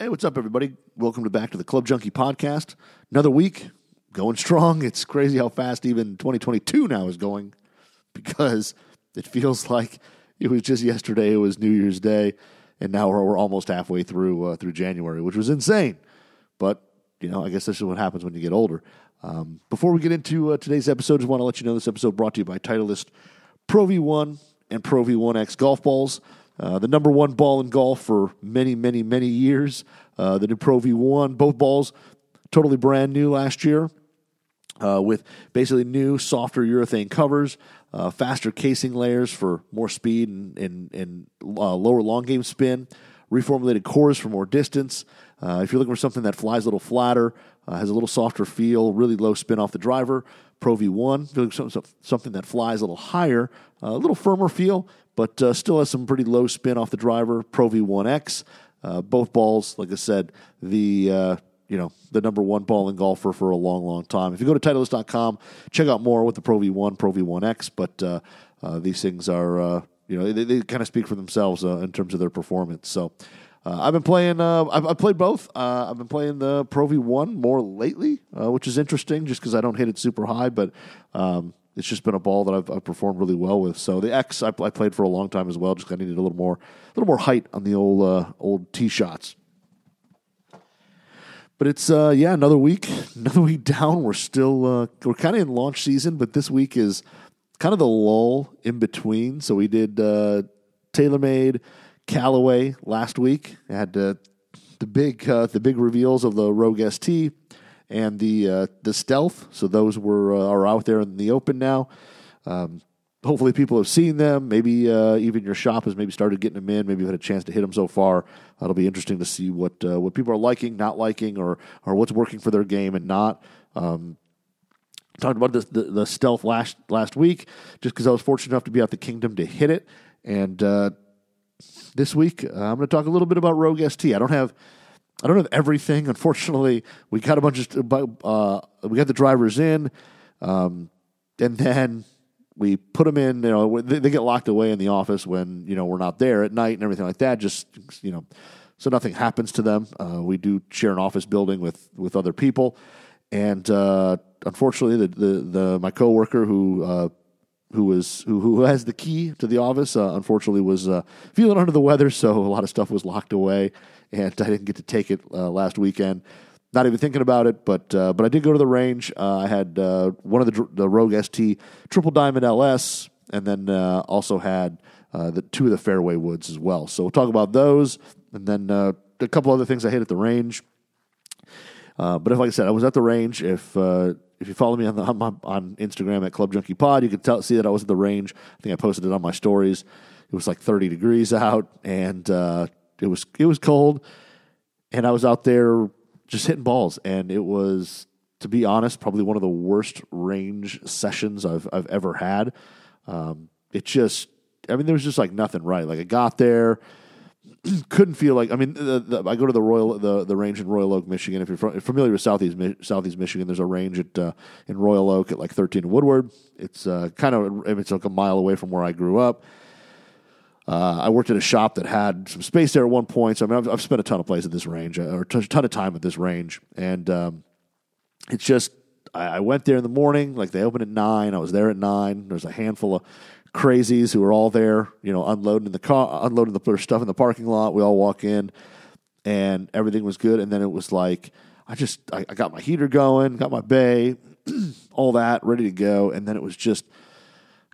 Hey, what's up, everybody? Welcome to back to the Club Junkie podcast. Another week going strong. It's crazy how fast even 2022 now is going because it feels like it was just yesterday. It was New Year's Day, and now we're, we're almost halfway through uh, through January, which was insane. But you know, I guess this is what happens when you get older. Um, before we get into uh, today's episode, I just want to let you know this episode brought to you by Titleist Pro V1 and Pro V1X golf balls. Uh, the number one ball in golf for many, many, many years. Uh, the new Pro V1, both balls totally brand new last year uh, with basically new, softer urethane covers, uh, faster casing layers for more speed and, and, and uh, lower long game spin, reformulated cores for more distance. If you're looking for something that flies a little flatter, has a little softer feel, really low spin off the driver, Pro V1, something that flies a little higher, a little firmer feel, but uh, still has some pretty low spin off the driver. Pro V1X, uh, both balls, like I said, the uh, you know the number one ball in golfer for a long, long time. If you go to Titleist.com, check out more with the Pro V1, Pro V1X. But uh, uh, these things are uh, you know they, they kind of speak for themselves in terms of their performance. So. I've been playing. I've, I've, played both. I've been playing the Pro V1 more lately, which is interesting, just because I don't hit it super high. But um, it's just been a ball that I've, I've, performed really well with. So the X I, I played for a long time as well. Just I needed a little more, a little more height on the old uh, old tee shots. But it's uh, yeah, another week, another week down. We're still uh, we're kind of in launch season, but this week is kind of the lull in between. So we did uh, TaylorMade Callaway last week. I had uh, the big uh, the big reveals of the Rogue ST and the uh, the stealth. So those were uh, are out there in the open now. Um, hopefully, people have seen them. Maybe uh, even your shop has maybe started getting them in. Maybe you've had a chance to hit them so far. It'll be interesting to see what uh, what people are liking, not liking, or or what's working for their game and not. Um, talked about the, the stealth last last week, just because I was fortunate enough to be out the kingdom to hit it, and uh, this week uh, I'm going to talk a little bit about Rogue ST. I don't have I don't have everything. Unfortunately, we got a bunch of uh, we got the drivers in, um, and then we put them in. You know, they, get locked away in the office when you know we're not there at night and everything like that. Just you know, so nothing happens to them. Uh, we do share an office building with with other people, and uh, unfortunately, the, the the my coworker who uh, who was who, who has the key to the office. Uh, unfortunately, was uh, feeling under the weather, so a lot of stuff was locked away, and I didn't get to take it uh, last weekend. Not even thinking about it, but uh, but I did go to the range. Uh, I had uh, one of the the Rogue ST Triple Diamond LS, and then also had the two of the fairway woods as well. So we'll talk about those, and then a couple other things I hit at the range. but if, like I said, I was at the range. If if you follow me on, the, on, on Instagram at Club Junkie Pod, you can tell, see that I was at the range. I think I posted it on my stories. It was like 30 degrees out, and uh, it was it was cold, and I was out there just hitting balls, and it was, to be honest, probably one of the worst range sessions I've I've ever had. Um, it just, I mean, there was just like nothing right. Like I got there couldn't feel like I mean the, the, I go to the Royal the, the range in Royal Oak, Michigan. If you're familiar with southeast southeast Michigan, there's a range at uh, in Royal Oak at like 13 Woodward. It's uh, kind of it's like a mile away from where I grew up. Uh, I worked at a shop that had some space there at one point. So I mean, I've, I've spent a ton of plays at this range, uh, or a ton of time at this range, and um, it's just I, I went there in the morning. Like they opened at nine. I was there at nine. There's a handful of crazies who are all there, you know, unloading the car, unloading the, their stuff in the parking lot. We all walk in, and everything was good. And then it was like, I just, I, I got my heater going, got my bay, all that ready to go, and then it was just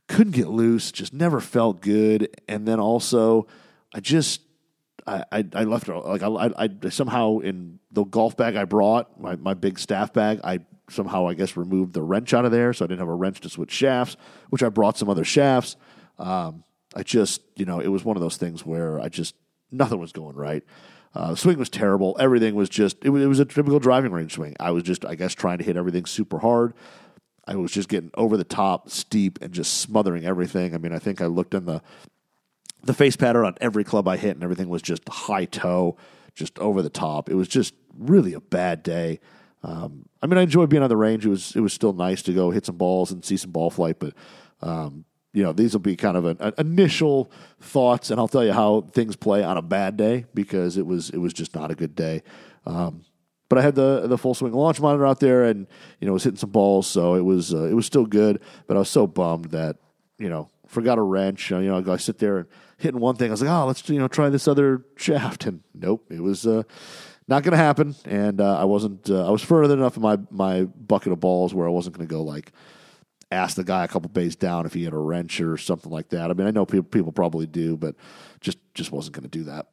couldn't get loose, just never felt good. And then also, I just, I, I, I left like I, I somehow in the golf bag I brought my, my big staff bag I somehow, I guess, removed the wrench out of there, so I didn't have a wrench to switch shafts, which I brought some other shafts. Um, I just, you know, it was one of those things where I just, nothing was going right. Uh, the swing was terrible. Everything was just, it was, it was a typical driving range swing. I was just, I guess, trying to hit everything super hard. I was just getting over the top, steep, and just smothering everything. I mean, I think I looked in the the face pattern on every club I hit, and everything was just high toe, just over the top. It was just really a bad day. Um, I mean, I enjoyed being on the range. It was it was still nice to go hit some balls and see some ball flight, but um, you know, these will be kind of an, an, initial thoughts, and I'll tell you how things play on a bad day because it was it was just not a good day. Um, but I had the the full swing launch monitor out there, and you know was hitting some balls, so it was uh, it was still good. But I was so bummed that you know forgot a wrench. You know, I sit there and hitting one thing. I was like, oh, let's you know try this other shaft, and nope, it was uh, not going to happen. And uh, I wasn't. Uh, I was further enough in my my bucket of balls where I wasn't going to go like ask the guy a couple bays down if he had a wrench or something like that. I mean, I know people people probably do, but just just wasn't going to do that.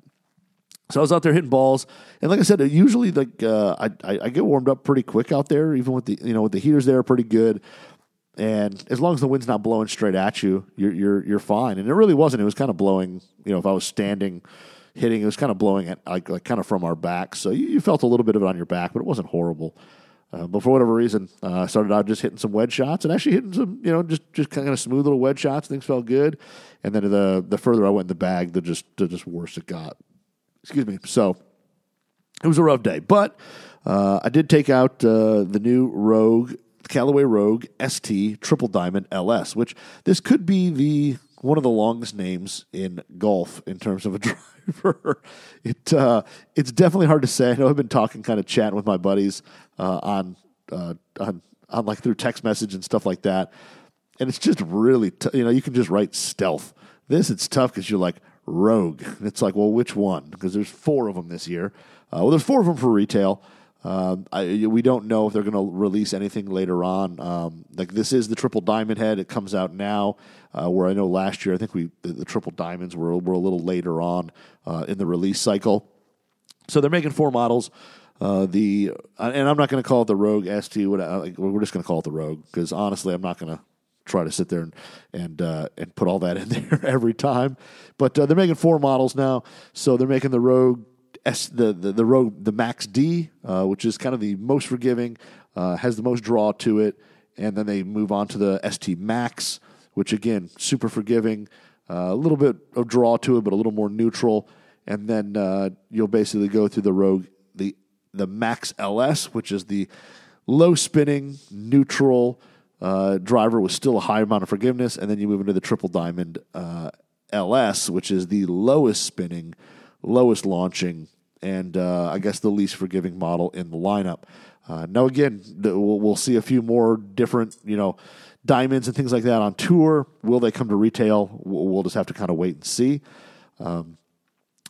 So I was out there hitting balls, and like I said, usually like uh, I, I, get warmed up pretty quick out there, even with the you know with the heaters there, pretty good. And as long as the wind's not blowing straight at you, you're you're you're fine. And it really wasn't. It was kind of blowing. You know, if I was standing hitting, it was kind of blowing it like, like kind of from our back. So you, you, felt a little bit of it on your back, but it wasn't horrible. Uh, but for whatever reason, uh, I started out just hitting some wedge shots and actually hitting some, you know, just just kind of smooth little wedge shots. Things felt good, and then the the further I went in the bag, the just the just worse it got. Excuse me. So it was a rough day, but uh, I did take out uh, the new Rogue Callaway Rogue ST Triple Diamond LS, which this could be the one of the longest names in golf in terms of a driver. it uh, it's definitely hard to say. I know I've been talking, kind of chatting with my buddies uh, on uh, on on like through text message and stuff like that, and it's just really t- you know you can just write stealth. This it's tough because you're like Rogue. And it's like, well, which one? Because there's four of them this year. Uh, well, there's four of them for retail. Um, I, we don't know if they're going to release anything later on. Um, like this is the triple diamond head. It comes out now. Uh, where I know last year, I think we the, the triple diamonds were were a little later on uh, in the release cycle. So they're making four models. Uh, the and I'm not going to call it the Rogue ST. We're just going to call it the Rogue because honestly, I'm not going to try to sit there and and uh, and put all that in there every time. But uh, they're making four models now, so they're making the Rogue S, the the, the Rogue the Max D, uh, which is kind of the most forgiving, uh, has the most draw to it, and then they move on to the ST Max, which again super forgiving, uh, a little bit of draw to it, but a little more neutral, and then uh, you'll basically go through the Rogue the the Max LS, which is the low spinning neutral uh, driver with still a high amount of forgiveness, and then you move into the triple diamond uh, LS, which is the lowest spinning, lowest launching, and uh, I guess the least forgiving model in the lineup. Uh, now, again, we'll, we'll, see a few more different, you know, diamonds and things like that on tour. Will they come to retail? We'll, we'll just have to kind of wait and see. Um,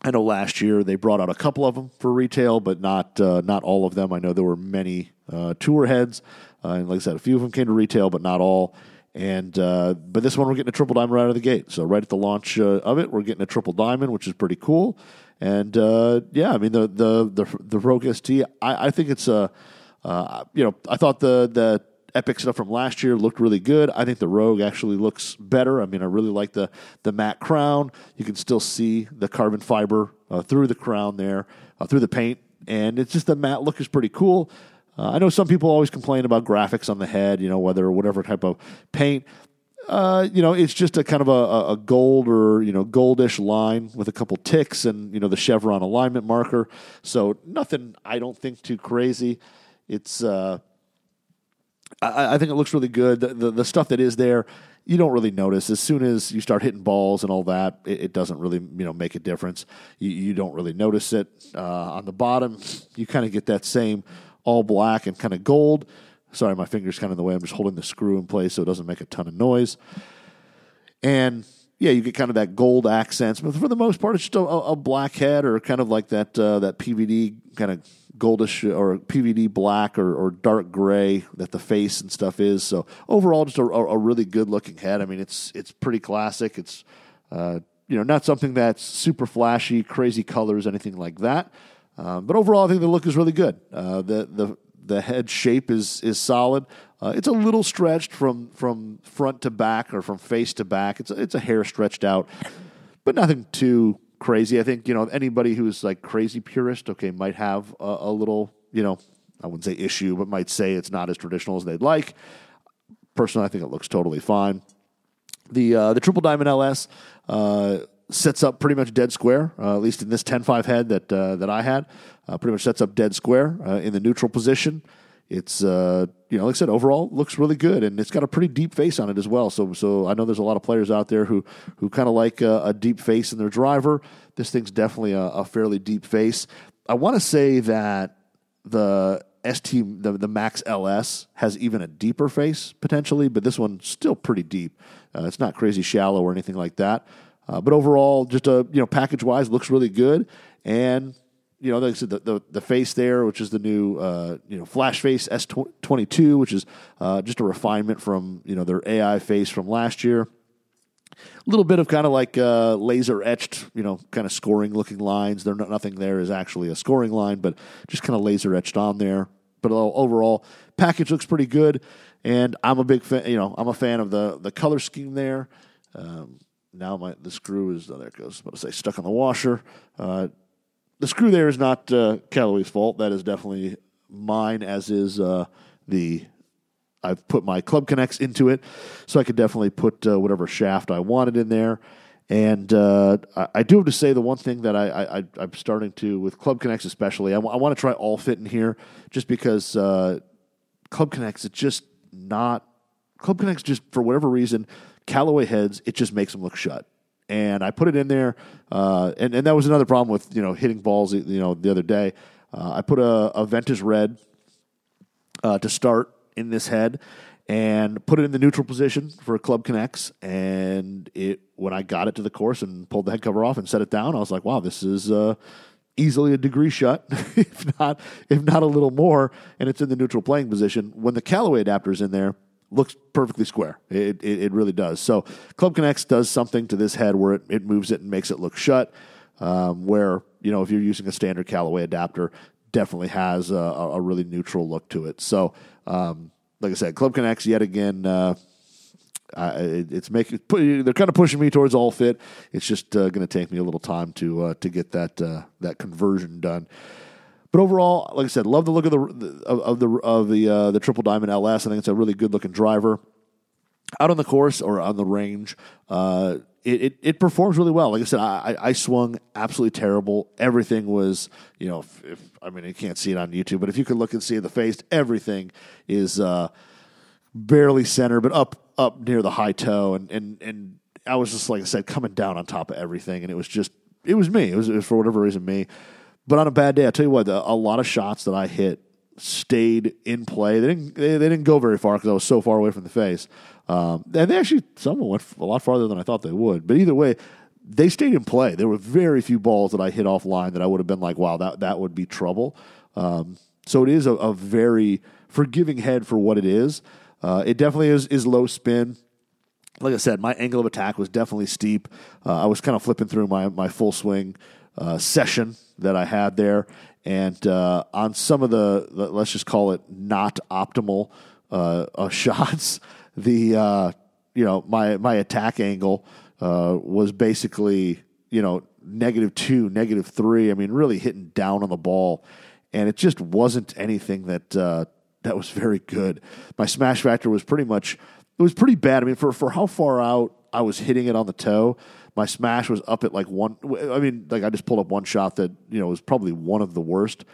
I know last year they brought out a couple of them for retail, but not uh, not all of them. I know there were many uh, tour heads. Uh, and like I said, a few of them came to retail, but not all. And uh, but this one we're getting a triple diamond right out of the gate. So right at the launch uh, of it, we're getting a triple diamond, which is pretty cool. And uh, yeah, I mean the the the, the Rogue ST, I, I think it's a uh, you know I thought the the Epic stuff from last year looked really good. I think the Rogue actually looks better. I mean, I really like the the matte crown. You can still see the carbon fiber uh, through the crown there, uh, through the paint, and it's just the matte look is pretty cool. Uh, I know some people always complain about graphics on the head, you know, whether whatever type of paint. Uh, you know, it's just a kind of a, a, gold or you know goldish line with a couple ticks and you know the chevron alignment marker. So nothing, I don't think too crazy. It's, uh, I, I, think it looks really good. The, the, the stuff that is there, you don't really notice. As soon as you start hitting balls and all that, it, it doesn't really you know make a difference. You, you don't really notice it uh, on the bottom. You kind of get that same all black and kind of gold. Sorry, my finger's kind of in the way. I'm just holding the screw in place so it doesn't make a ton of noise. And yeah, you get kind of that gold accents, but for the most part, it's just a, a black head or kind of like that uh, that PVD kind of goldish or PVD black or, or, dark gray that the face and stuff is. So overall, just a, a really good looking head. I mean, it's it's pretty classic. It's uh, you know not something that's super flashy, crazy colors, anything like that. Um, but overall, I think the look is really good. Uh, the the the head shape is is solid. Uh, it's a little stretched from from front to back or from face to back. It's a, it's a hair stretched out, but nothing too crazy. I think you know anybody who's like crazy purist, okay, might have a, a little you know I wouldn't say issue, but might say it's not as traditional as they'd like. Personally, I think it looks totally fine. The uh, the triple diamond LS. Uh, sets up pretty much dead square, uh, at least in this 10-5 head that uh, that I had. Uh, pretty much sets up dead square uh, in the neutral position, it's uh, you know, like I said, overall looks really good, and it's got a pretty deep face on it as well. So, so I know there's a lot of players out there who who kind of like a, a, deep face in their driver. This thing's definitely a, a fairly deep face. I want to say that the ST the, the Max LS has even a deeper face potentially, but this one's still pretty deep. Uh, it's not crazy shallow or anything like that. Uh, but overall, just a you know package wise, looks really good. And you know, like I said, the, the, the face there, which is the new uh, you know Flash Face S twenty two, which is uh, just a refinement from you know their AI face from last year. A little bit of kind of like uh, laser etched, you know, kind of scoring looking lines. There, nothing there is actually a scoring line, but just kind of laser etched on there. But overall, package looks pretty good, and I'm a big fan. You know, I'm a fan of the the color scheme there. Um, now my the screw is oh, there it goes. I to say stuck on the washer. Uh, the screw there is not uh, Callaway's fault. That is definitely mine, as is uh, the. I've put my Club Conex into it, so I could definitely put uh, whatever shaft I wanted in there. And uh, I, I, do have to say the one thing that I, I, am starting to with Club Conex especially, I, w- I want to try all fit in here, just because uh, Club Conex it's just not Club Conex just for whatever reason Callaway heads, it just makes them look shut. And I put it in there, uh, and and that was another problem with you know hitting balls. You know the other day, uh, I put a, a Ventus red uh, to start in this head, and put it in the neutral position for a Club Conex. And it when I got it to the course and pulled the head cover off and set it down, I was like, wow, this is uh, easily a degree shut, if not if not a little more. And it's in the neutral playing position. When the Callaway adapter is in there, looks perfectly square. It, it, it, really does. So Club Conex does something to this head where it, it moves it and makes it look shut. Um, where you know if you're using a standard Callaway adapter, definitely has a, a really neutral look to it. So um, like I said, Club Conex yet again. Uh, it, it's making they're kind of pushing me towards all fit. It's just uh, going to take me a little time to uh, to get that uh, that conversion done. But overall, like I said, love the look of the of, the of the uh, the triple diamond LS. I think it's a really good looking driver. Out on the course or on the range, uh, it, it, it performs really well. Like I said, I, I swung absolutely terrible. Everything was, you know, if, if, I mean, you can't see it on YouTube, but if you could look and see the face, everything is uh, barely center, but up up near the high toe, and and and I was just like I said, coming down on top of everything, and it was just it was me. It was, it was for whatever reason me. But on a bad day, I tell you what, a lot of shots that I hit stayed in play. They didn't they, they didn't go very far because I was so far away from the face. Um, and they actually some went a lot farther than I thought they would. But either way, they stayed in play. There were very few balls that I hit offline that I would have been like, wow, that that would be trouble. Um, so it is a, a, very forgiving head for what it is. Uh, it definitely is is low spin. Like I said, my angle of attack was definitely steep. Uh, I was kind of flipping through my my full swing uh, session that I had there. And uh, on some of the, let's just call it not optimal uh, uh shots, the uh, you know my my attack angle uh, was basically you know negative two, negative three. I mean, really hitting down on the ball, and it just wasn't anything that that was very good. My smash factor was pretty much it was pretty bad. I mean, for for how far out I was hitting it on the toe, my smash was up at like one. I mean, like I just pulled up one shot that you know was probably one of the worst,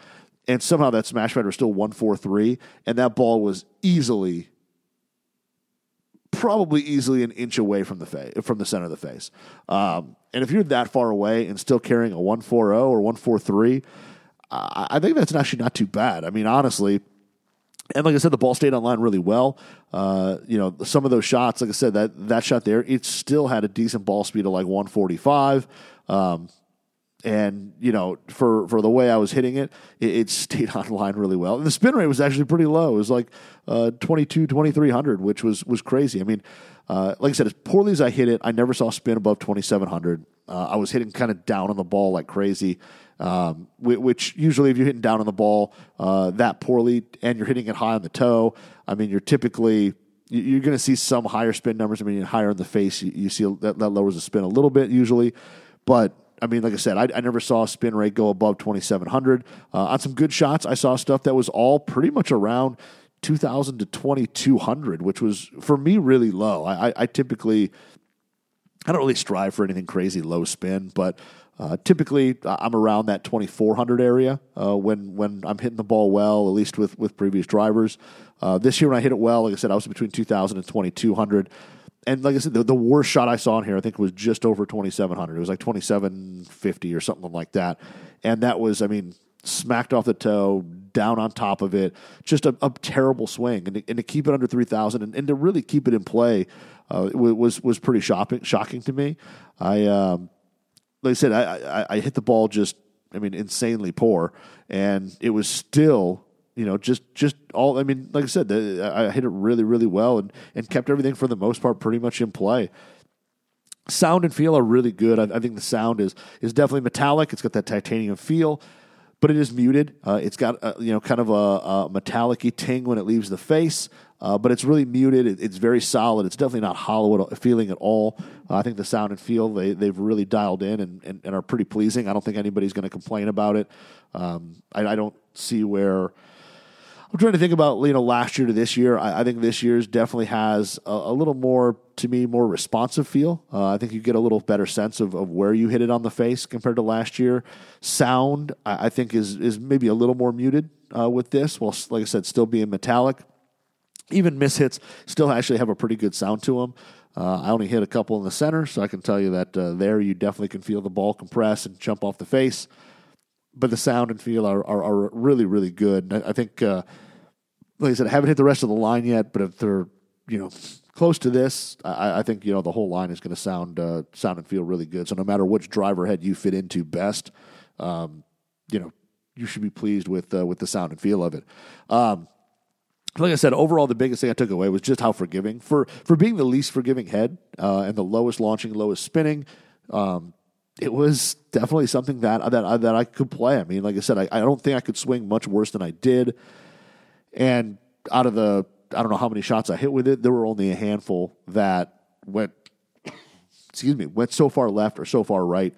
and somehow that smash factor was still one four three, and that ball was easily, probably easily an inch away from the face from the center of the face. Um, and if you're that far away and still carrying a one four zero or one four three, I think that's actually not too bad. I mean, honestly and like I said, the ball stayed on line really well. Uh, you know, some of those shots, like I said, that that shot there, it still had a decent ball speed of like 145. Um, and you know, for for the way I was hitting it, it, it, stayed on line really well. And the spin rate was actually pretty low. It was like uh, 22, 2300, which was was crazy. I mean, uh, like I said, as poorly as I hit it, I never saw spin above 2700. Uh, I was hitting kind of down on the ball like crazy um, which usually if you're hitting down on the ball uh, that poorly and you're hitting it high on the toe, I mean, you're typically you're going to see some higher spin numbers. I mean, higher in the face, you, see that, that lowers the spin a little bit usually, but I mean, like I said, I, I never saw a spin rate go above 2,700. Uh, on some good shots, I saw stuff that was all pretty much around 2,000 to 2,200, which was for me really low. I, I, I, typically, I don't really strive for anything crazy low spin, but Uh, typically, I'm around that 2400 area uh, when when I'm hitting the ball well, at least with with previous drivers. Uh, this year, when I hit it well, like I said, I was between 2000 and 2200. And like I said, the, the worst shot I saw in here, I think, was just over 2700. It was like 2750 or something like that. And that was, I mean, smacked off the toe, down on top of it. Just a, a terrible swing, and to, and to, keep it under three thousand, and, and, to really keep it in play, uh, was was pretty shocking. Shocking to me. I um, like I said, I, I, I hit the ball just, I mean, insanely poor, and it was still you know, just just all. I mean, like I said, the, I hit it really, really well, and and kept everything for the most part pretty much in play. Sound and feel are really good. I, I think the sound is is definitely metallic. It's got that titanium feel but it is muted. Uh, it's got a, you know kind of a, a metallic ting when it leaves the face, uh, but it's really muted. It, it's very solid. It's definitely not hollow feeling at all. Uh, I think the sound and feel they they've really dialed in and, and, and are pretty pleasing. I don't think anybody's going to complain about it. Um, I, I, don't see where I'm trying to think about you know last year to this year. I, I think this year's definitely has a, a, little more to me more responsive feel. Uh, I think you get a little better sense of, of where you hit it on the face compared to last year. Sound I, I think is is maybe a little more muted uh, with this. while like I said, still being metallic. Even miss hits still actually have a pretty good sound to them. Uh, I only hit a couple in the center, so I can tell you that uh, there you definitely can feel the ball compress and jump off the face but the sound and feel are, are, are really, really good. I, I think, uh, like I said, I haven't hit the rest of the line yet, but if they're, you know, close to this, I, I think, you know, the whole line is going to sound, uh, sound and feel really good. So no matter which driver head you fit into best, um, you know, you should be pleased with, uh, with the sound and feel of it. Um, like I said, overall, the biggest thing I took away was just how forgiving for for being the least forgiving head uh, and the lowest launching, lowest spinning. Um, it was definitely something that that that I could play. I mean, like I said, I, I don't think I could swing much worse than I did. And out of the I don't know how many shots I hit with it, there were only a handful that went excuse me, went so far left or so far right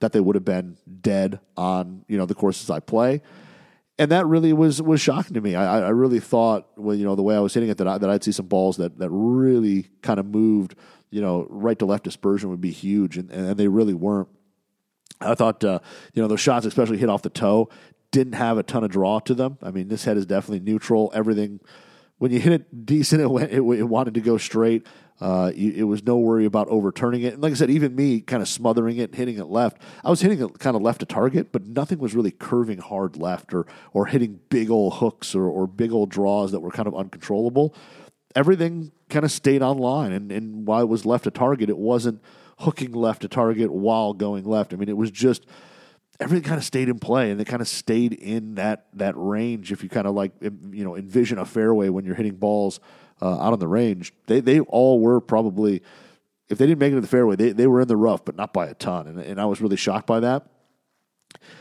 that they would have been dead on, you know, the courses I play. And that really was was shocking to me. I, I really thought, well, you know, the way I was hitting it, that I, that I'd see some balls that that really kind of moved, you know, right to left dispersion would be huge, and, and they really weren't. I thought, uh, you know, those shots, especially hit off the toe, didn't have a ton of draw to them. I mean, this head is definitely neutral. Everything, when you hit it decent, it went, it, it wanted to go straight. Uh, it was no worry about overturning it. And like I said, even me kind of smothering it, hitting it left. I was hitting it kind of left to target, but nothing was really curving hard left or or hitting big old hooks or, or big old draws that were kind of uncontrollable. Everything kind of stayed on line, and, and while it was left to target, it wasn't hooking left to target while going left. I mean, it was just everything kind of stayed in play and it kind of stayed in that that range. If you kind of like you know envision a fairway when you're hitting balls uh, out on the range, they they all were probably if they didn't make it to the fairway, they they were in the rough, but not by a ton. And, and I was really shocked by that.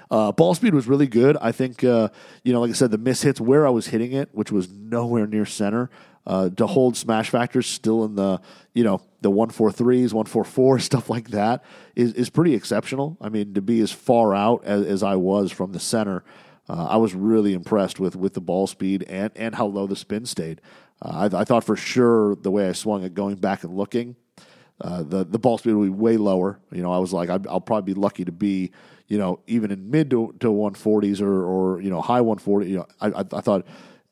Uh, ball speed was really good. I think, uh, you know, like I said, the miss hits where I was hitting it, which was nowhere near center, uh, to hold smash factors still in the you know the one four threes, one four four stuff like that is is pretty exceptional. I mean, to be as far out as, as I was from the center, uh, I was really impressed with with the ball speed and and how low the spin stayed. Uh, I, I, thought for sure the way I swung it, going back and looking, uh, the the ball speed would be way lower. You know, I was like, i will probably be lucky to be you know even in mid to, to 140s or or you know high 140. You know, I, I, I thought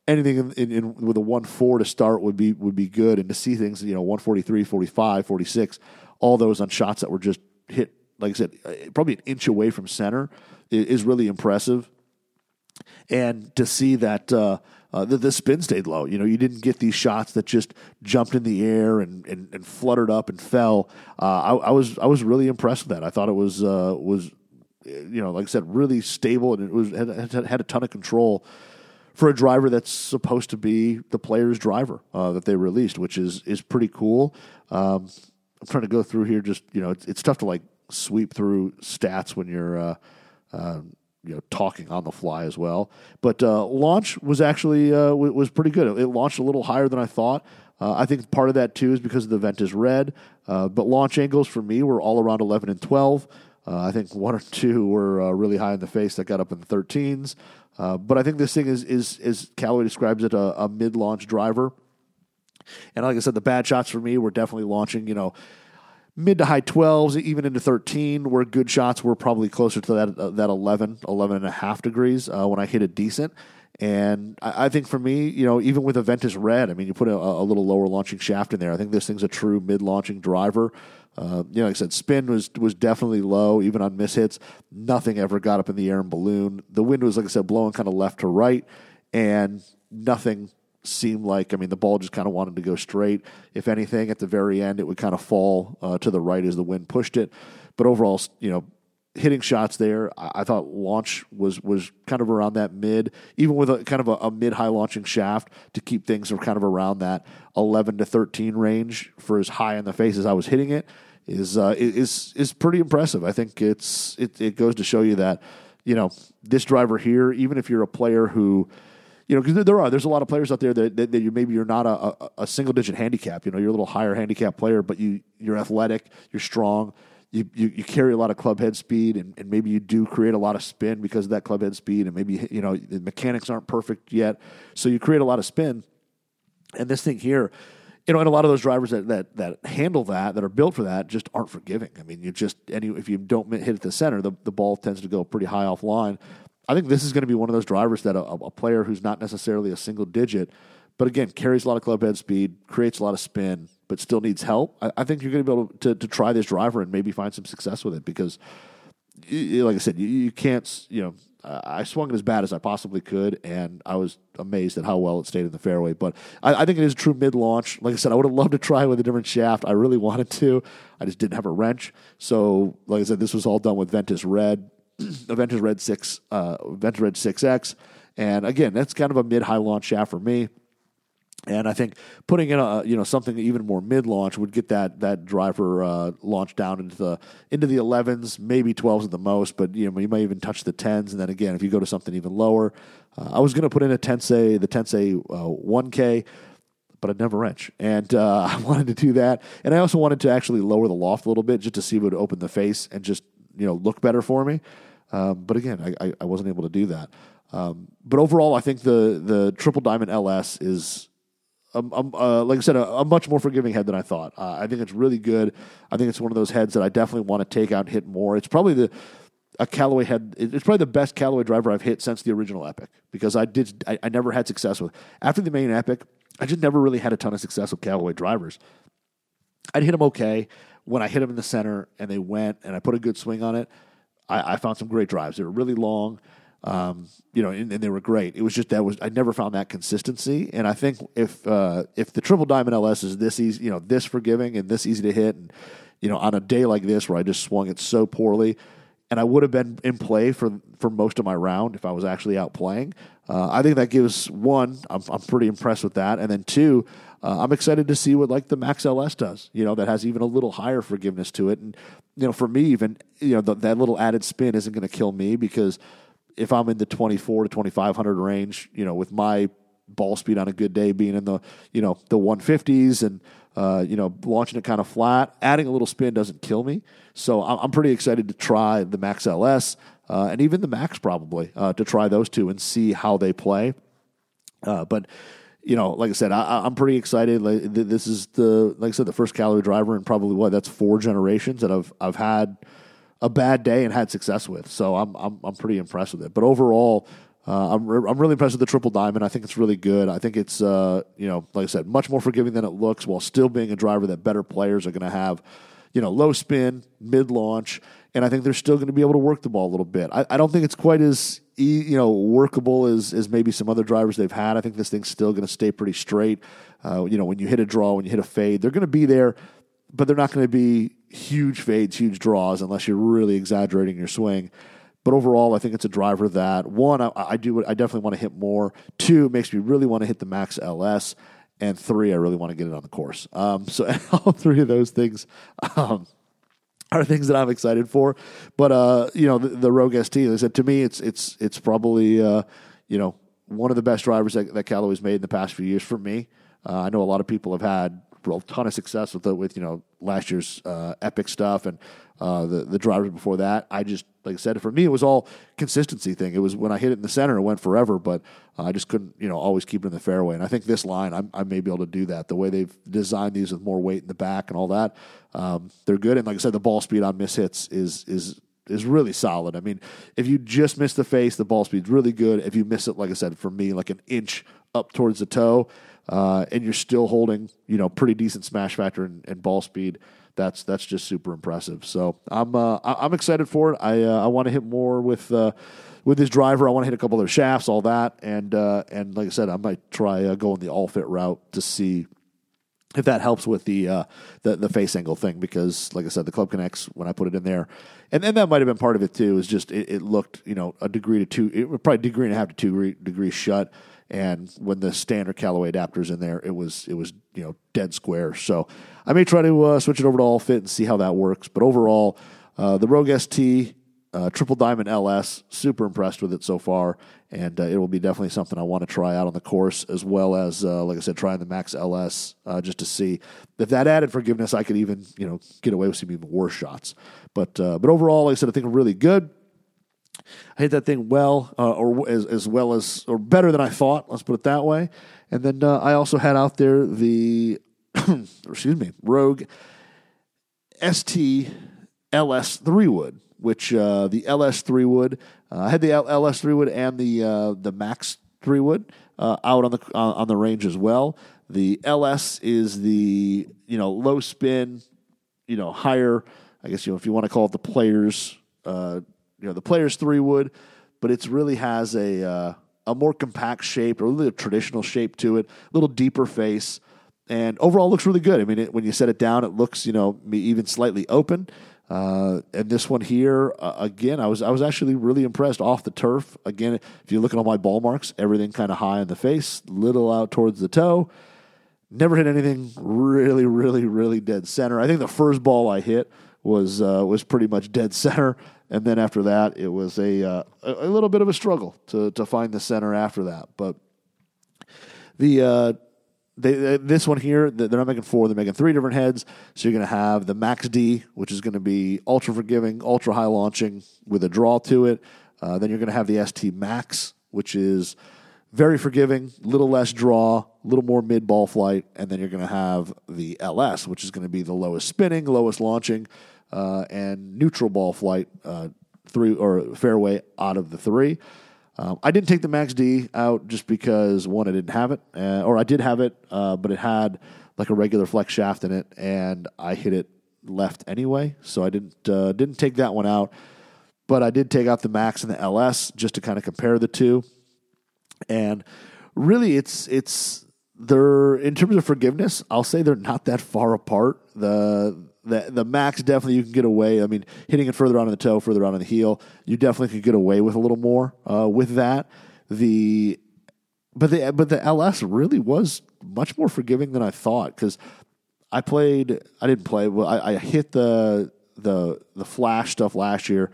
anything in, in, in, with a 1 4 to start would be would be good and to see things you know 143 45 46 all those on shots that were just hit like i said probably an inch away from center is, really impressive and to see that uh, uh, the, the, spin stayed low you know you didn't get these shots that just jumped in the air and, and, and fluttered up and fell uh, I, I, was I was really impressed with that I thought it was uh, was you know like I said really stable and it was had, had a ton of control for a driver that's supposed to be the player's driver uh, that they released, which is is pretty cool. Um, I'm trying to go through here. Just you know, it's, it's tough to like sweep through stats when you're uh, uh, you know talking on the fly as well. But uh, launch was actually uh, was pretty good. It launched a little higher than I thought. Uh, I think part of that too is because the Ventus Red. but launch angles for me were all around 11 and 12. I think one or two were really high in the face that got up in the 13s. Uh, but I think this thing is, is as Callaway describes it, a, a mid launch driver. And like I said, the bad shots for me were definitely launching, you know, mid to high 12s, even into 13, where good shots were probably closer to that uh, that 11, 11 and a half degrees uh, when I hit it decent. And I, I, think for me, you know, even with a Ventus Red, I mean, you put a, a little lower launching shaft in there. I think this thing's a true mid launching driver. Uh, you know, like I said, spin was was definitely low, even on miss hits. Nothing ever got up in the air and balloon. The wind was, like I said, blowing kind of left to right, and nothing seemed like, I mean, the ball just kind of wanted to go straight. If anything, at the very end, it would kind of fall uh, to the right as the wind pushed it. But overall, you know, hitting shots there, I, thought launch was was kind of around that mid, even with a kind of a, a mid high launching shaft to keep things kind of around that 11 to 13 range for as high in the face as I was hitting it is uh, is is pretty impressive. I think it's it, it goes to show you that you know this driver here, even if you're a player who you know, because there are there's a lot of players out there that, that, that you maybe you're not a, a, a, single digit handicap. You know, you're a little higher handicap player, but you you're athletic, you're strong, you, you, you carry a lot of club head speed, and, and maybe you do create a lot of spin because of that club head speed, and maybe you know the mechanics aren't perfect yet, so you create a lot of spin. And this thing here, you know, and a lot of those drivers that, that that handle that, that are built for that, just aren't forgiving. I mean, you just any if you don't hit at the center, the, the ball tends to go pretty high offline. I think this is going to be one of those drivers that a, a, player who's not necessarily a single digit, but again carries a lot of club head speed, creates a lot of spin, but still needs help. I, I think you're going to be able to, to try this driver and maybe find some success with it because, like I said, you, you can't. You know, I swung it as bad as I possibly could, and I was amazed at how well it stayed in the fairway. But I, I think it is true mid launch. Like I said, I would have loved to try with a different shaft. I really wanted to. I just didn't have a wrench. So, like I said, this was all done with Ventus Red. Ventus Red six, uh, Ventus Red six X, and again, that's kind of a mid high launch shaft for me. And I think putting in a you know something even more mid launch would get that that driver uh, launched down into the into the 11s, maybe 12s at the most, but you know you might even touch the 10s. And then again, if you go to something even lower, uh, I was going to put in a Tensei the Tensei uh, 1K, but I'd never wrench, and uh, I wanted to do that. And I also wanted to actually lower the loft a little bit just to see if it would open the face and just you know look better for me. Um, but again, I, I, wasn't able to do that. Um, but overall, I think the the Triple Diamond LS is. Um, um, uh, like I said, a, a, much more forgiving head than I thought. Uh, I think it's really good. I think it's one of those heads that I definitely want to take out and hit more. It's probably the a Callaway head. It's probably the best Callaway driver I've hit since the original Epic because I did. I, I never had success with after the main Epic. I just never really had a ton of success with Callaway drivers. I'd hit them okay when I hit them in the center and they went and I put a good swing on it. I, I found some great drives. They were really long, um, you know, and, and, they were great. It was just that was I never found that consistency. And I think if uh, if the Triple Diamond LS is this easy, you know, this forgiving and this easy to hit, and you know, on a day like this where I just swung it so poorly, and I would have been in play for for most of my round if I was actually out playing. Uh, I think that gives one. I'm, I'm pretty impressed with that, and then two. Uh, I'm excited to see what like the Max LS does. You know, that has even a little higher forgiveness to it, and you know, for me, even you know the, that little added spin isn't going to kill me because if I'm in the 24 to 2500 range, you know, with my ball speed on a good day being in the you know the 150s and uh, you know launching it kind of flat, adding a little spin doesn't kill me. So I'm, I'm pretty excited to try the Max LS uh, and even the Max probably uh, to try those two and see how they play. Uh, but you know, like I said, I, am pretty excited. Like, this is the, like I said, the first Callaway driver in probably what that's four generations that I've I've had a bad day and had success with. So I'm I'm I'm pretty impressed with it. But overall, uh, I'm re- I'm really impressed with the triple diamond. I think it's really good. I think it's uh, you know, like I said, much more forgiving than it looks, while still being a driver that better players are going to have. You know, low spin, mid launch, and I think they're still going to be able to work the ball a little bit. I, I don't think it's quite as you know workable as as maybe some other drivers they've had. I think this thing's still going to stay pretty straight. Uh, you know, when you hit a draw, when you hit a fade, they're going to be there, but they're not going to be huge fades, huge draws, unless you're really exaggerating your swing. But overall, I think it's a driver that one, I, I do, I definitely want to hit more. Two, makes me really want to hit the Max LS, and three, I really want to get it on the course. Um, so all three of those things. Um, are things that I'm excited for. But uh, you know, the, the Rogue ST, they said to me, it's it's it's probably uh, you know one of the best drivers that, that Callaway's made in the past few years for me. Uh, I know a lot of people have had a ton of success with the, with you know last year's uh, epic stuff and uh, the the drivers before that. I just like I said, for me it was all consistency thing. It was when I hit it in the center, it went forever, but I just couldn't you know always keep it in the fairway. And I think this line, I'm, I may be able to do that. The way they've designed these with more weight in the back and all that, um, they're good. And like I said, the ball speed on miss hits is is is really solid. I mean, if you just miss the face, the ball speed's really good. If you miss it, like I said, for me, like an inch up towards the toe, uh, and you're still holding, you know, pretty decent smash factor and, and ball speed, that's that's just super impressive. So I'm uh, I'm excited for it. I uh, I want to hit more with uh, with this driver. I want to hit a couple other shafts, all that, and uh, and like I said, I might try going the all fit route to see if that helps with the, uh, the the face angle thing because like I said the Club Conex when I put it in there and then that might have been part of it too is just it, it looked you know a degree to two it, probably degree and a half to two degrees shut and when the standard Callaway adapters in there it was it was you know dead square so I may try to uh, switch it over to all fit and see how that works but overall uh, the Rogue ST uh, Triple Diamond LS, super impressed with it so far, and uh, it will be definitely something I want to try out on the course, as well as, uh, like I said, trying the Max LS uh, just to see if that added forgiveness, I could even you know get away with some even worse shots. But but overall, like I said, I think really good. I hit that thing well, uh, or as, as well as, or better than I thought. Let's put it that way. And then I also had out there the, excuse me, Rogue ST LS three wood which uh, the LS three wood. Uh, I had the LS three wood and the uh, the Max three wood uh, out on the on the range as well. The LS is the you know low spin, you know higher. I guess you know if you want to call it the players, uh, you know the players three wood, but it really has a uh, a more compact shape or really a traditional shape to it, a little deeper face, and overall looks really good. I mean, it, when you set it down, it looks you know even slightly open. Uh, and this one here, uh, again, I was I was actually really impressed off the turf. Again, if you look at all my ball marks, everything kind of high in the face, little out towards the toe. Never hit anything really, really, really dead center. I think the first ball I hit was uh, was pretty much dead center, and then after that, it was a uh, a little bit of a struggle to to find the center after that. But the uh, they, this one here, they're not making four; they're making three different heads. So you're going to have the Max D, which is going to be ultra forgiving, ultra high launching with a draw to it. Uh, then you're going to have the ST Max, which is very forgiving, little less draw, a little more mid ball flight, and then you're going to have the LS, which is going to be the lowest spinning, lowest launching, uh, and neutral ball flight, uh, three or fairway out of the three. Um, I didn't take the Max D out just because one, I didn't have it, uh, or I did have it, uh, but it had like a regular flex shaft in it, and I hit it left anyway, so I didn't uh, didn't take that one out. But I did take out the Max and the LS just to kind of compare the two, and really, it's it's they're in terms of forgiveness. I'll say they're not that far apart. The the the max definitely you can get away. I mean, hitting it further on the toe, further on the heel, you definitely could get away with a little more uh, with that. The but the but the LS really was much more forgiving than I thought because I played. I didn't play. Well, I, I hit the the the flash stuff last year,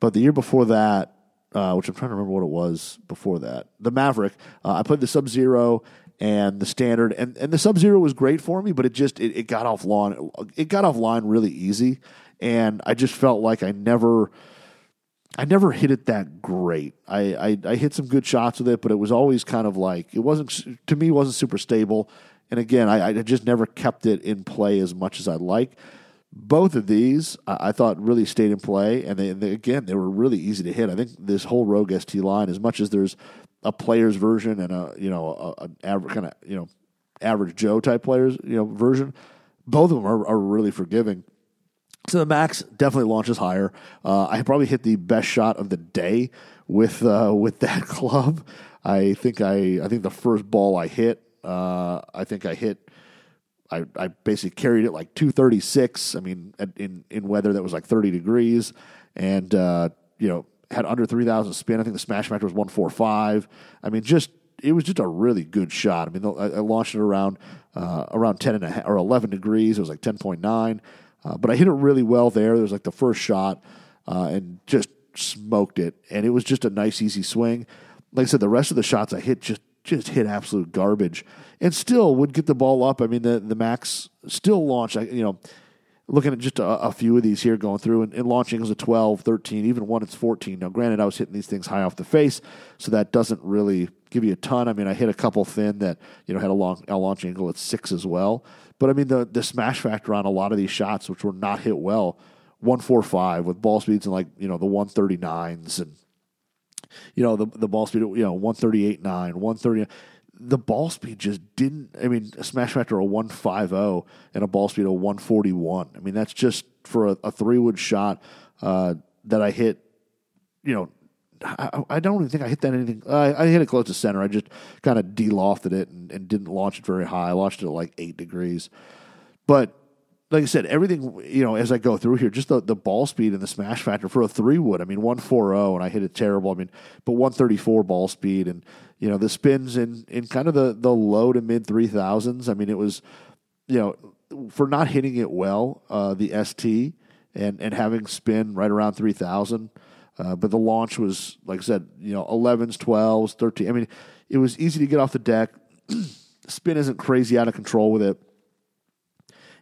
but the year before that, uh, which I'm trying to remember what it was before that, the Maverick. Uh, I played the Sub Zero and the standard and, and the sub zero was great for me, but it just it, it got off line it got off line really easy. And I just felt like I never I never hit it that great. I, I, I hit some good shots with it, but it was always kind of like it wasn't to me wasn't super stable. And again, I, I just never kept it in play as much as I'd like. Both of these, I, I thought, really stayed in play, and they, they, again they were really easy to hit. I think this whole Rogue ST line, as much as there's a player's version and a you know an average kind of you know average Joe type players you know version. Both of them are, are really forgiving. So the max definitely launches higher. Uh, I probably hit the best shot of the day with uh, with that club. I think I I think the first ball I hit, uh, I think I hit. I, I basically carried it like 236. I mean, in in weather that was like 30 degrees, and uh, you know had under 3,000 spin. I think the smash factor was 145. I mean, just it was just a really good shot. I mean, I, I launched it around uh, around 10 and a half, or 11 degrees. It was like 10.9. Uh, but I hit it really well there. It was like the first shot uh, and just smoked it. And it was just a nice, easy swing. Like I said, the rest of the shots I hit just just hit absolute garbage, and still would get the ball up. I mean, the the max still launched. You know, looking at just a, a, few of these here going through and, and launching as a 12, 13, even one it's 14. Now, granted, I was hitting these things high off the face, so that doesn't really give you a ton. I mean, I hit a couple thin that, you know, had a long a launch angle at six as well. But I mean, the, the smash factor on a lot of these shots, which were not hit well, 145 with ball speeds and like, you know, the 139s and, you know, the, the ball speed, you know, 138.9, 130 the ball speed just didn't. I mean, a smash factor of one five zero and a ball speed of one forty one. I mean, that's just for a, a three wood shot uh, that I hit. You know, I, I, don't even think I hit that anything. I, I hit it close to center. I just kind of delofted it and, and, didn't launch it very high. I launched it at like eight degrees. But like I said, everything, you know, as I go through here, just the, the ball speed and the smash factor for a three wood. I mean, 140 and I hit it terrible. I mean, but 134 ball speed and, you know, the spins in, in kind of the, the low to mid 3000s. I mean, it was, you know, for not hitting it well, uh, the ST and, and having spin right around 3000. Uh, but the launch was, like I said, you know, 11s, 12s, 13. I mean, it was easy to get off the deck. spin isn't crazy out of control with it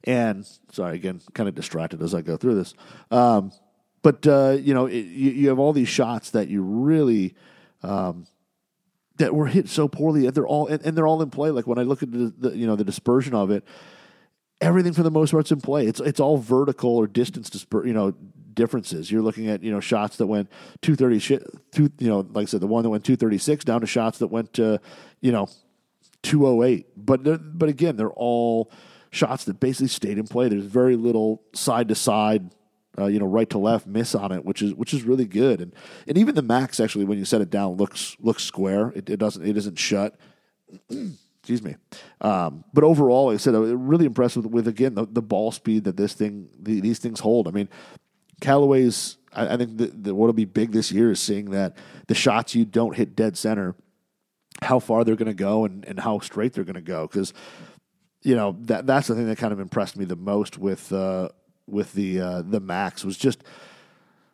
and sorry, again, kind of distracted as I go through this. Um, but uh, you know, it, you, you, have all these shots that you really um, that were hit so poorly, and they're all and, and, they're all in play. Like when I look at the, the, you know the dispersion of it, everything for the most part's in play. It's it's all vertical or distance disper, you know differences. You're looking at you know shots that went two thirty shit, two you know like I said the one that went two thirty six down to shots that went to you know two oh eight. But but again, they're all shots that basically stayed in play. There's very little side to side, uh, you know, right to left miss on it, which is which is really good. And and even the max actually, when you set it down, looks looks square. It, it doesn't it isn't shut. Excuse me. Um, but overall, like I said, I'm really impressed with, with again the, the ball speed that this thing the, these things hold. I mean, Callaway's. I, I think what'll be big this year is seeing that the shots you don't hit dead center how far they're going to go and, and how straight they're going to go. Because you know that that's the thing that kind of impressed me the most with uh, with the uh, the Max was just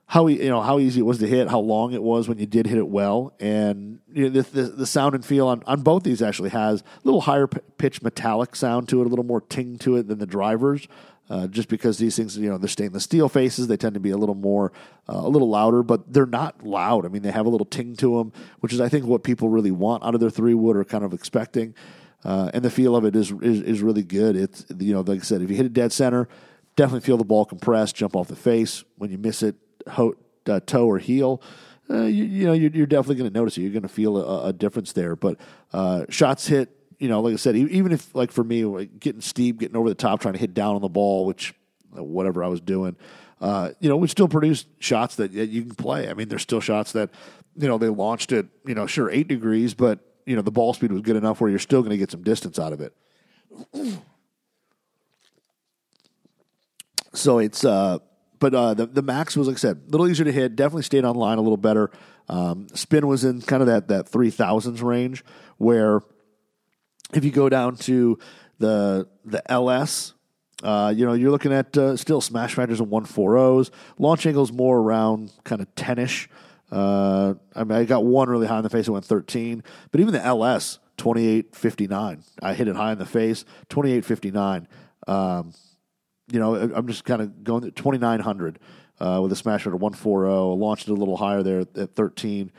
how you know how easy it was to hit, how long it was when you did hit it well, and you know, the, the, the sound and feel on, on both these actually has a little higher p- pitch metallic sound to it, a little more ting to it than the drivers. Uh, just because these things, you know, they're stainless steel faces, they tend to be a little more, uh, a little louder, but they're not loud. I mean, they have a little ting to them, which is, I think, what people really want out of their three wood or kind of expecting. Uh, and the feel of it is, is, is really good. It's you know, like I said, if you hit a dead center, definitely feel the ball compress, jump off the face. When you miss it, ho- uh, toe or heel, uh, you, you, know you're, you're definitely going to notice it. You're going to feel a, a, difference there. But uh, shots hit, you know, like I said, even if like for me, like getting steep, getting over the top, trying to hit down on the ball, which whatever I was doing. Uh, you know, we still produce shots that you can play. I mean, there's still shots that, you know, they launched it, you know, sure, eight degrees, but you know the ball speed was good enough where you're still going to get some distance out of it. So it's uh, but uh, the the max was like I said, a little easier to hit. Definitely stayed on line a little better. Um, spin was in kind of that that three thousands range where if you go down to the the LS. Uh, you know, you're looking at uh, still smash factors and 140s. Launch angles more around kind of 10 ish. Uh, I mean, I got one really high in the face. It went 13, but even the LS 28.59. I hit it high in the face 28.59. Um, you know, I'm just kind of going at 2900 uh, with a smash of 140. I launched it a little higher there at 13,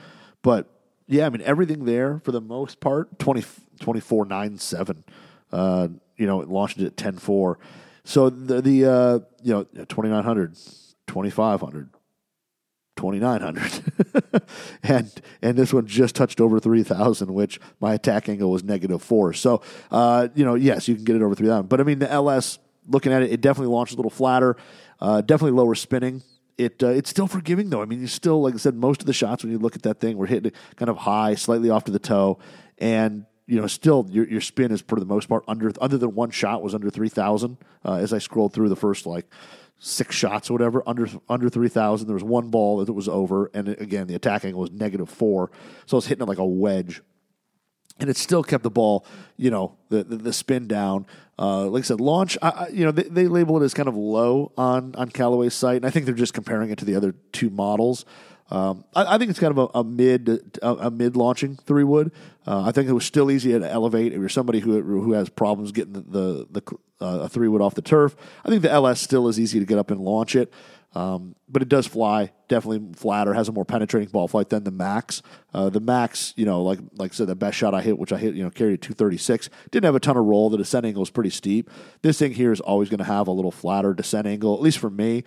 but yeah, I mean everything there for the most part 20 24.97. Uh, you know, it launched it at 10.4. So the the uh, you know 2900, 2500. 2900 and and this one just touched over 3000 which my attack angle was negative 4 so uh, you know yes you can get it over 3000 but i mean the ls looking at it it definitely launched a little flatter uh, definitely lower spinning. It uh, it's still forgiving though. I mean you still like i said most of the shots when you look at that thing were hitting kind of high slightly off to the toe. And you know, still your your spin is for the most part under other than one shot was under three thousand. Uh, as I scrolled through the first like six shots or whatever under under 3000 there was one ball that was over and again the attacking was negative four. So i was hitting it like a wedge. And it still kept the ball you know the the, the spin down. Uh, like i said launch I, you know they, they, label it as kind of low on on callaway's site and i think they're just comparing it to the other two models Um, I, I, think it's kind of a, a mid a, a, mid launching three wood. Uh, I think it was still easy to elevate if you're somebody who who has problems getting the the, the uh, a three wood off the turf. I think the LS still is easy to get up and launch it. Um, but it does fly definitely flatter, has a more penetrating ball flight than the Max. Uh, the Max, you know, like like I said, the best shot I hit, which I hit, you know, carried at 236, didn't have a ton of roll. The descent angle was pretty steep. This thing here is always going to have a little flatter descent angle, at least for me.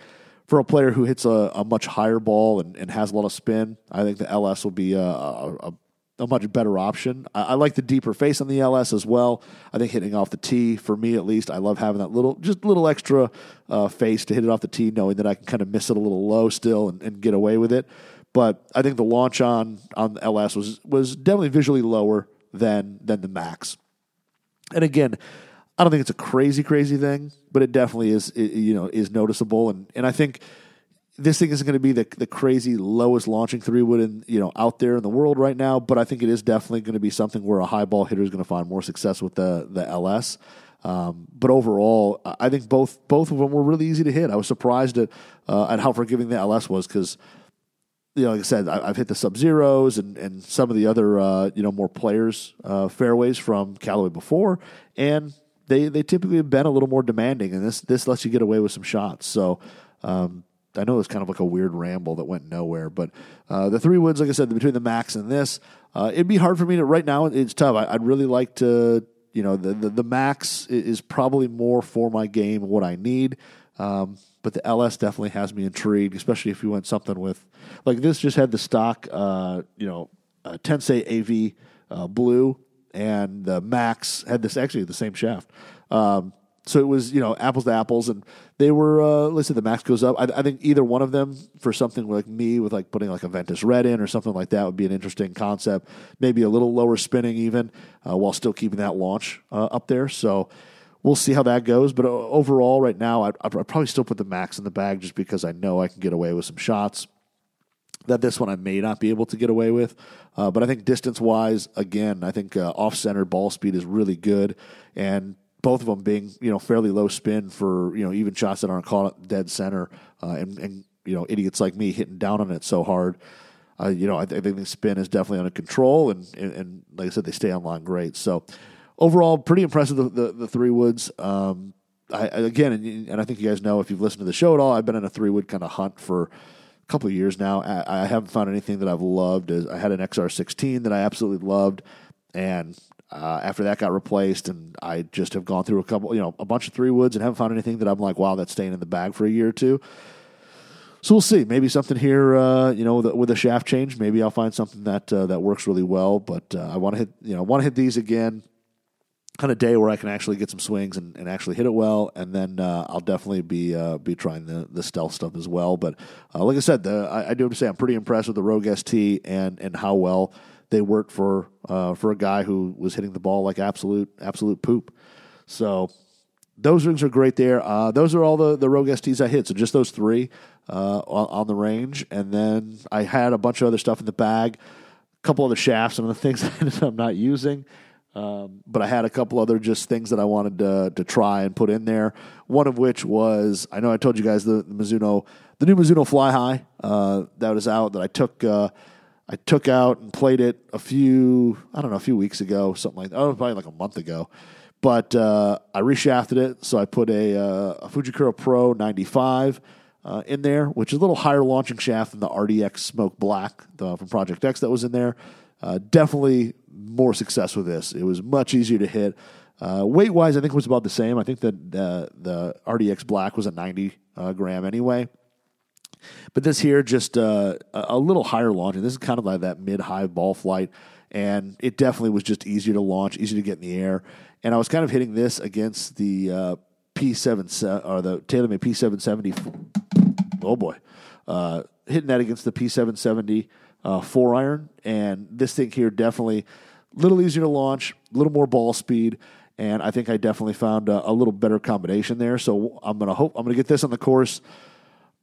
For a player who hits a, a much higher ball and, and, has a lot of spin, I think the LS will be a, a, a much better option. I, I, like the deeper face on the LS as well. I think hitting off the tee, for me at least, I love having that little, just little extra uh, face to hit it off the tee, knowing that I can kind of miss it a little low still and, and get away with it. But I think the launch on on the LS was was definitely visually lower than than the Max. And again, I don't think it's a crazy crazy thing, but it definitely is. You know, is noticeable, and and I think this thing isn't going to be the the crazy lowest launching three wood in you know out there in the world right now, but I think it is definitely going to be something where a high ball hitter is going to find more success with the the LS. Um, but overall, I think both both of them were really easy to hit. I was surprised at uh, at how forgiving the LS was because you know, like I said, I, have hit the Sub Zeros and, and some of the other uh, you know more players uh, fairways from Callaway before, and they they typically have been a little more demanding, and this this lets you get away with some shots. So. Um, I know it's kind of like a weird ramble that went nowhere, but uh, the three woods, like I said, between the max and this, uh, it'd be hard for me to right now. It's tough. I, would really like to, you know, the, the, the max is probably more for my game what I need. Um, but the LS definitely has me intrigued, especially if you went something with like this. Just had the stock, uh, you know, uh, Tensei AV uh, blue, and the Max had this actually the same shaft. Um, so it was, you know, apples to apples, and they were. Uh, say the max goes up. I, I, think either one of them for something like me with like putting like a Ventus Red in or something like that would be an interesting concept. Maybe a little lower spinning even, uh, while still keeping that launch uh, up there. So we'll see how that goes. But overall, right now, I'd, probably still put the max in the bag just because I know I can get away with some shots that this one I may not be able to get away with. Uh, but I think distance wise, again, I think uh, off center ball speed is really good. And both of them being you know fairly low spin for you know even shots that aren't caught dead center, uh, and and you know idiots like me hitting down on it so hard. Uh, you know, I, th- I, think the spin is definitely under control, and, and, and like I said, they stay on line great. So overall, pretty impressive the the, the three woods. Um, I, again, and, and, I think you guys know if you've listened to the show at all, I've been in a three wood kind of hunt for couple of years now. I, I haven't found anything that I've loved. I had an XR16 that I absolutely loved, and uh, after that got replaced, and I just have gone through a couple, you know, a bunch of three woods and haven't found anything that I'm like, wow, that's staying in the bag for a year or two. So we'll see. Maybe something here, uh, you know, with a, with a, shaft change. Maybe I'll find something that uh, that works really well. But uh, I want to hit, you know, I want to hit these again. Kind of day where I can actually get some swings and, and actually hit it well, and then uh, I'll definitely be uh, be trying the, the stealth stuff as well. But like I said, the, I, I do have to say I'm pretty impressed with the Rogue ST and and how well they worked for uh, for a guy who was hitting the ball like absolute absolute poop. So those rings are great there. Uh, those are all the the Rogue STs I hit. So just those three uh, on, on, the range, and then I had a bunch of other stuff in the bag, a couple other shafts and other things that I'm not using. Um, but I had a couple other just things that I wanted to to try and put in there. One of which was I know I told you guys the, the Mizuno, the new Mizuno Fli-Hi uh, that was out that I took uh, I took out and played it a few, I don't know, a few weeks ago, something like that. Oh, probably like a month ago. But uh, I reshafted it, so I put a, uh, a Fujikura Pro 95 uh, in there, which is a little higher launching shaft than the RDX Smoke Black the, from Project X that was in there. Uh, definitely more success with this. It was much easier to hit. Uh, weight wise, I think it was about the same. I think that the, the RDX Black was a 90 uh, gram anyway. But this here, just uh, a little higher launching. This is kind of like that mid high ball flight. And it definitely was just easier to launch, easier to get in the air. And I was kind of hitting this against the uh, P7 or the TaylorMade P770. Oh boy. Uh, hitting that against the P770 uh, four iron. And this thing here definitely little easier to launch, a little more ball speed and I think I definitely found a, a little better combination there. So I'm gonna hope I'm gonna get this on the course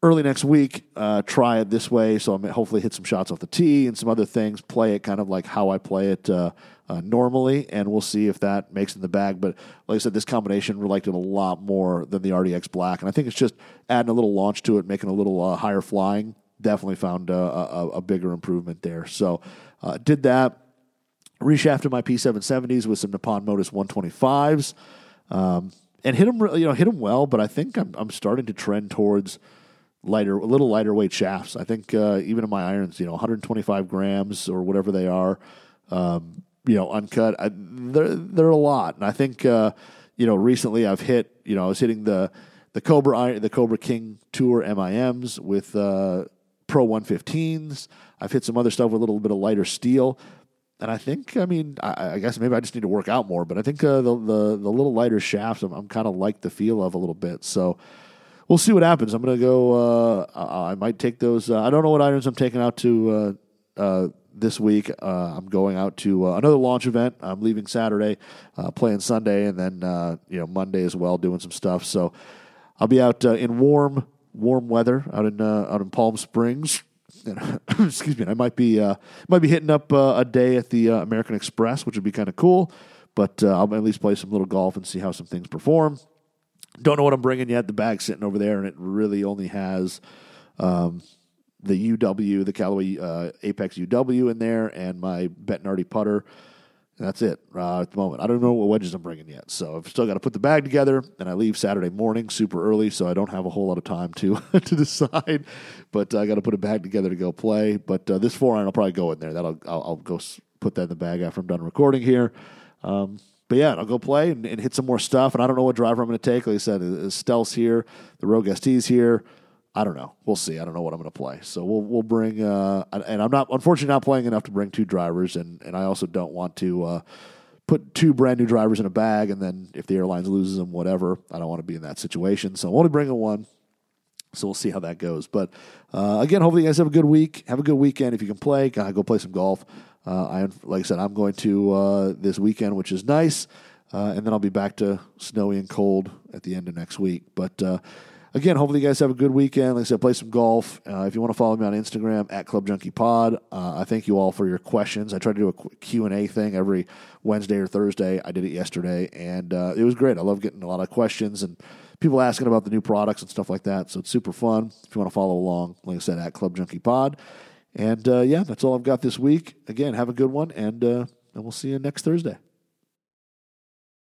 early next week, uh, try it this way. So I'm hopefully hit some shots off the tee and some other things. Play it kind of like how I play it uh, uh, normally, and we'll see if that makes it in the bag. But like I said, this combination we liked it a lot more than the RDX Black, and I think it's just adding a little launch to it, making a little uh, higher flying definitely found a, a, a bigger improvement there. So uh, did that. Reshafted my P770s with some Nippon Modus 125s, um, and hit them you know hit them well. But I think I'm I'm starting to trend towards lighter, a little lighter weight shafts. I think uh, even in my irons, you know, 125 grams or whatever they are, um, you know, uncut. I, they're they're a lot, and I think uh, you know recently I've hit you know I was hitting the the Cobra iron, the Cobra King Tour MIMs with uh, Pro 115s. I've hit some other stuff with a little bit of lighter steel. And I think, I mean, I, I guess maybe I just need to work out more, but I think uh, the, the the little lighter shafts, I'm, I'm kind of like the feel of a little bit. So we'll see what happens. I'm to go. Uh, I might take those. Uh, I don't know what irons I'm taking out to uh, uh this week. Uh, I'm going out to another launch event. I'm leaving Saturday, playing Sunday, and then you know Monday as well, doing some stuff. So I'll be out in warm, warm weather out in out in Palm Springs. excuse me. I might be might be hitting up a day at the American Express, which would be kind of cool. But I'll at least play some little golf and see how some things perform. Don't know what I'm bringing yet. The bag's sitting over there, and it really only has um, the UW, the Callaway uh, Apex UW in there, and my Bettinardi putter. And that's it uh, at the moment. I don't know what wedges I'm bringing yet, so I've still got to put the bag together. And I leave Saturday morning, super early, so I don't have a whole lot of time to to decide. But I got to put a bag together to go play. But uh, this four iron, I'll probably go in there. That'll I'll, I'll go put that in the bag after I'm done recording here. Um, but yeah, I'll go play and, and, hit some more stuff. And I don't know what driver I'm going to take. Like I said, Stealth's here, the Rogue ST's here. I don't know. We'll see. I don't know what I'm going to play. So we'll we'll bring. Uh, and I'm not unfortunately not playing enough to bring two drivers, and and I also don't want to. Uh, put two brand new drivers in a bag, and then if the airlines loses them, whatever. I don't want to be in that situation, so I'm only bringing one. So we'll see how that goes. But uh, again, hopefully you guys have a good week. Have a good weekend. If you can play, go play some golf. Uh, I like I said, I'm going to uh, this weekend, which is nice, uh, and then I'll be back to snowy and cold at the end of next week. But again, hopefully you guys have a good weekend. Like I said, play some golf. Uh, if you want to follow me on Instagram at Club Junkie Pod, uh, I thank you all for your questions. I try to do a Q and A thing every Wednesday or Thursday. I did it yesterday, and it was great. I love getting a lot of questions and people asking about the new products and stuff like that. So it's super fun. If you want to follow along, like I said, at Club Junkie Pod. And uh, yeah, that's all I've got this week. Again, have a good one, and, uh, and we'll see you next Thursday.